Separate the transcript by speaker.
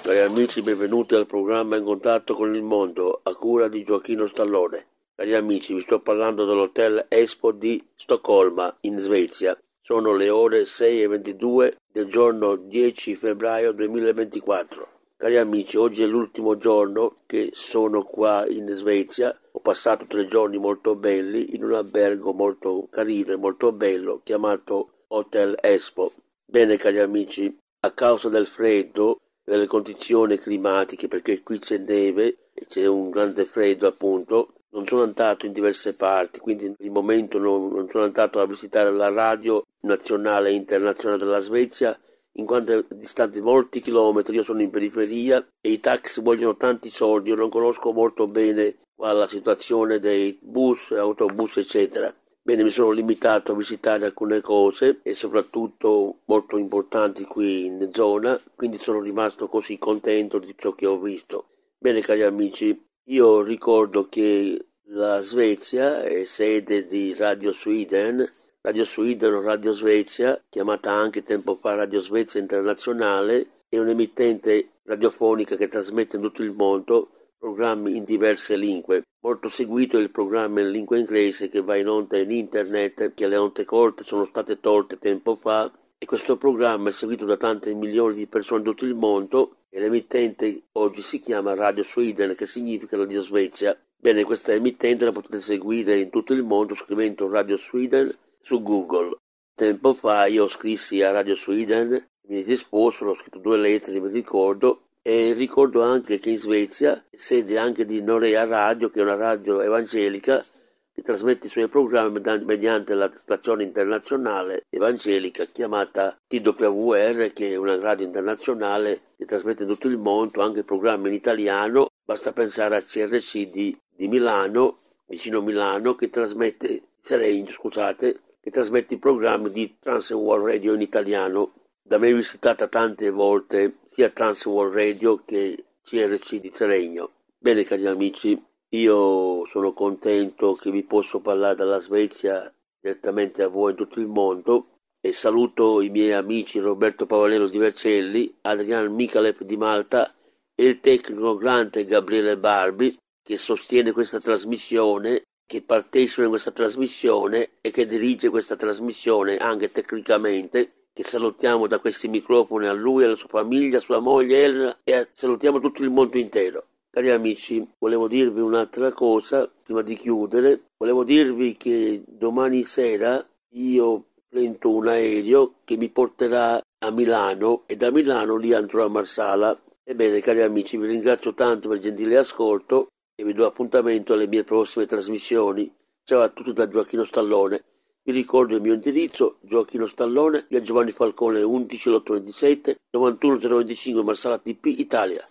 Speaker 1: Cari amici, benvenuti al programma In contatto con il mondo, a cura di Gioacchino Stallone. Cari amici, vi sto parlando dell'hotel Expo di Stoccolma, in Svezia. Sono le ore 6 e 22 del giorno 10 febbraio 2024. Cari amici, oggi è l'ultimo giorno che sono qua in Svezia. Ho passato tre giorni molto belli in un albergo molto carino e molto bello chiamato Hotel Expo. Bene, cari amici, a causa del freddo delle condizioni climatiche perché qui c'è neve e c'è un grande freddo appunto non sono andato in diverse parti quindi il momento non, non sono andato a visitare la radio nazionale e internazionale della Svezia in quanto è distante molti chilometri, io sono in periferia e i taxi vogliono tanti soldi, io non conosco molto bene qua la situazione dei bus, autobus eccetera. Bene, mi sono limitato a visitare alcune cose e soprattutto molto importanti qui in zona, quindi sono rimasto così contento di ciò che ho visto. Bene, cari amici, io ricordo che la Svezia è sede di Radio Sweden, Radio Sweden o Radio Svezia, chiamata anche tempo fa Radio Svezia Internazionale, è un'emittente radiofonica che trasmette in tutto il mondo programmi in diverse lingue. Molto seguito il programma in lingua inglese che va in onda in internet, che le onde corte sono state tolte tempo fa e questo programma è seguito da tante milioni di persone in tutto il mondo e l'emittente oggi si chiama Radio Sweden che significa Radio Svezia. Bene, questa emittente la potete seguire in tutto il mondo scrivendo Radio Sweden su Google. Tempo fa io scrissi a Radio Sweden, mi risposero, ho scritto due lettere, mi ricordo, e ricordo anche che in Svezia sede anche di Norea Radio, che è una radio evangelica che trasmette i suoi programmi mediante la stazione internazionale evangelica chiamata TWR, che è una radio internazionale che trasmette in tutto il mondo anche programmi in italiano. Basta pensare a CRC di, di Milano, vicino Milano, che trasmette, Seregno, scusate, che trasmette i programmi di Trans World Radio in italiano. Da me visitata tante volte sia Transworld Radio che CRC di Seregno. Bene cari amici, io sono contento che vi posso parlare dalla Svezia direttamente a voi in tutto il mondo e saluto i miei amici Roberto Pavanello di Vercelli, Adriano Michalep di Malta e il tecnico grande Gabriele Barbi che sostiene questa trasmissione, che partecipa in questa trasmissione e che dirige questa trasmissione anche tecnicamente che salutiamo da questi microfoni a lui, alla sua famiglia, a sua moglie Elena e a, salutiamo tutto il mondo intero. Cari amici, volevo dirvi un'altra cosa prima di chiudere. Volevo dirvi che domani sera io prendo un aereo che mi porterà a Milano e da Milano lì andrò a Marsala. Ebbene, cari amici, vi ringrazio tanto per il gentile ascolto e vi do appuntamento alle mie prossime trasmissioni. Ciao a tutti da Gioacchino Stallone. Vi ricordo il mio indirizzo, Gioacchino Stallone, via Giovanni Falcone 11 827 91 025 Marsala TP Italia.